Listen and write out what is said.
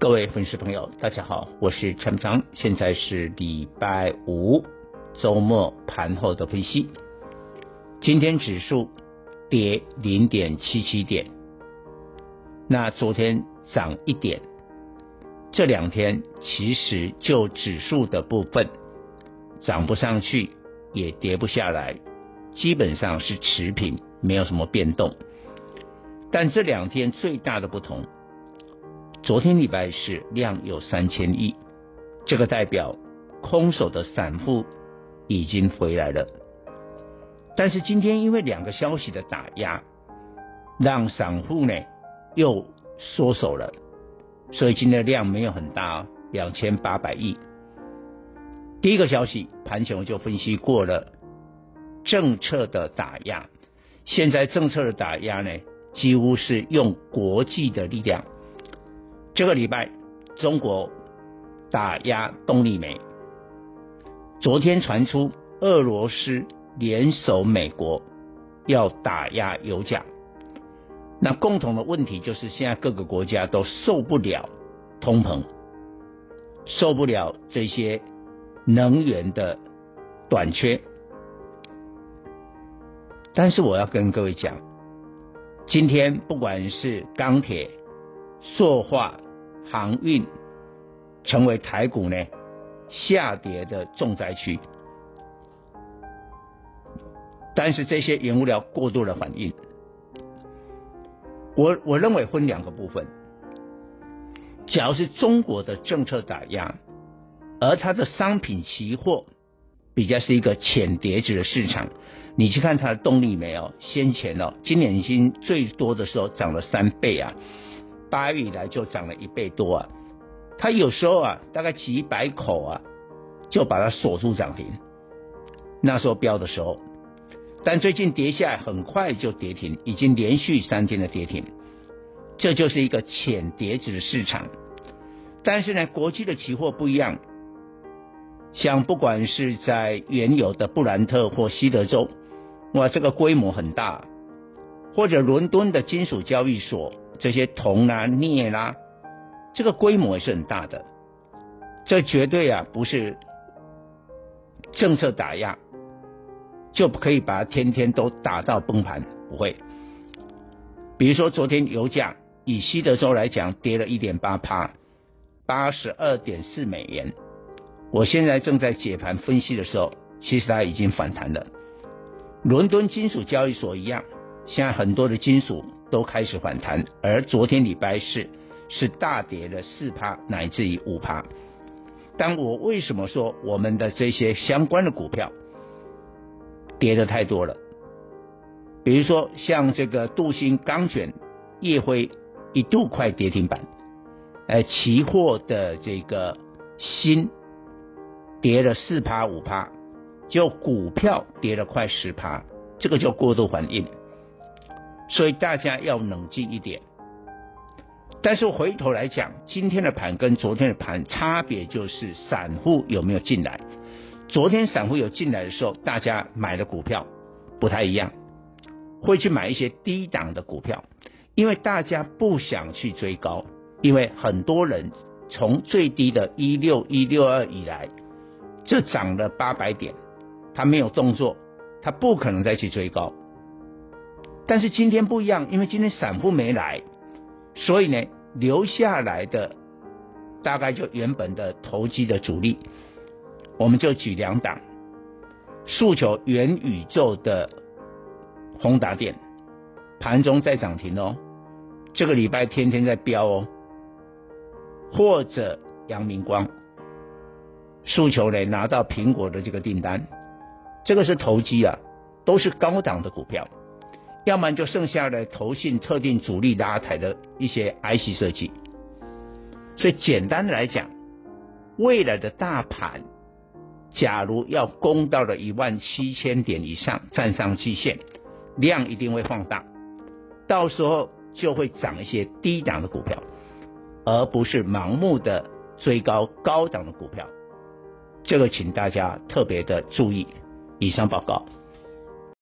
各位粉丝朋友，大家好，我是陈长，现在是礼拜五周末盘后的分析。今天指数跌零点七七点，那昨天涨一点，这两天其实就指数的部分涨不上去，也跌不下来，基本上是持平，没有什么变动。但这两天最大的不同。昨天礼拜四量有三千亿，这个代表空手的散户已经回来了。但是今天因为两个消息的打压，让散户呢又缩手了，所以今天的量没有很大，两千八百亿。第一个消息，盘前我就分析过了，政策的打压，现在政策的打压呢，几乎是用国际的力量。这个礼拜，中国打压动力煤。昨天传出俄罗斯联手美国要打压油价。那共同的问题就是，现在各个国家都受不了通膨，受不了这些能源的短缺。但是我要跟各位讲，今天不管是钢铁、塑化，航运成为台股呢下跌的重灾区，但是这些原物料过度的反应，我我认为分两个部分。假如是中国的政策打压，而它的商品期货比较是一个浅碟子的市场，你去看它的动力没有？先前哦，今年已经最多的时候涨了三倍啊。八月以来就涨了一倍多啊，它有时候啊，大概几百口啊，就把它锁住涨停。那时候飙的时候，但最近跌下来很快就跌停，已经连续三天的跌停，这就是一个浅跌子的市场。但是呢，国际的期货不一样，像不管是在原有的布兰特或西德州，哇，这个规模很大，或者伦敦的金属交易所。这些铜啦、镍啦，这个规模也是很大的。这绝对啊不是政策打压就可以把它天天都打到崩盘，不会。比如说昨天油价以西德州来讲跌了一点八趴，八十二点四美元。我现在正在解盘分析的时候，其实它已经反弹了。伦敦金属交易所一样，现在很多的金属。都开始反弹，而昨天礼拜四是大跌了四趴乃至于五趴。但我为什么说我们的这些相关的股票跌的太多了？比如说像这个镀锌钢卷、烨辉一度快跌停板，呃，期货的这个锌跌了四趴五趴，就股票跌了快十趴，这个叫过度反应。所以大家要冷静一点。但是回头来讲，今天的盘跟昨天的盘差别就是散户有没有进来。昨天散户有进来的时候，大家买的股票不太一样，会去买一些低档的股票，因为大家不想去追高，因为很多人从最低的一六一六二以来，这涨了八百点，他没有动作，他不可能再去追高。但是今天不一样，因为今天散户没来，所以呢，留下来的大概就原本的投机的主力，我们就举两档，诉求元宇宙的宏达电，盘中在涨停哦，这个礼拜天天在飙哦，或者阳明光，诉求呢拿到苹果的这个订单，这个是投机啊，都是高档的股票。要么就剩下的投信特定主力拉抬的一些 IC 设计，所以简单的来讲，未来的大盘假如要攻到了一万七千点以上，站上季线，量一定会放大，到时候就会涨一些低档的股票，而不是盲目的追高高档的股票。这个请大家特别的注意。以上报告。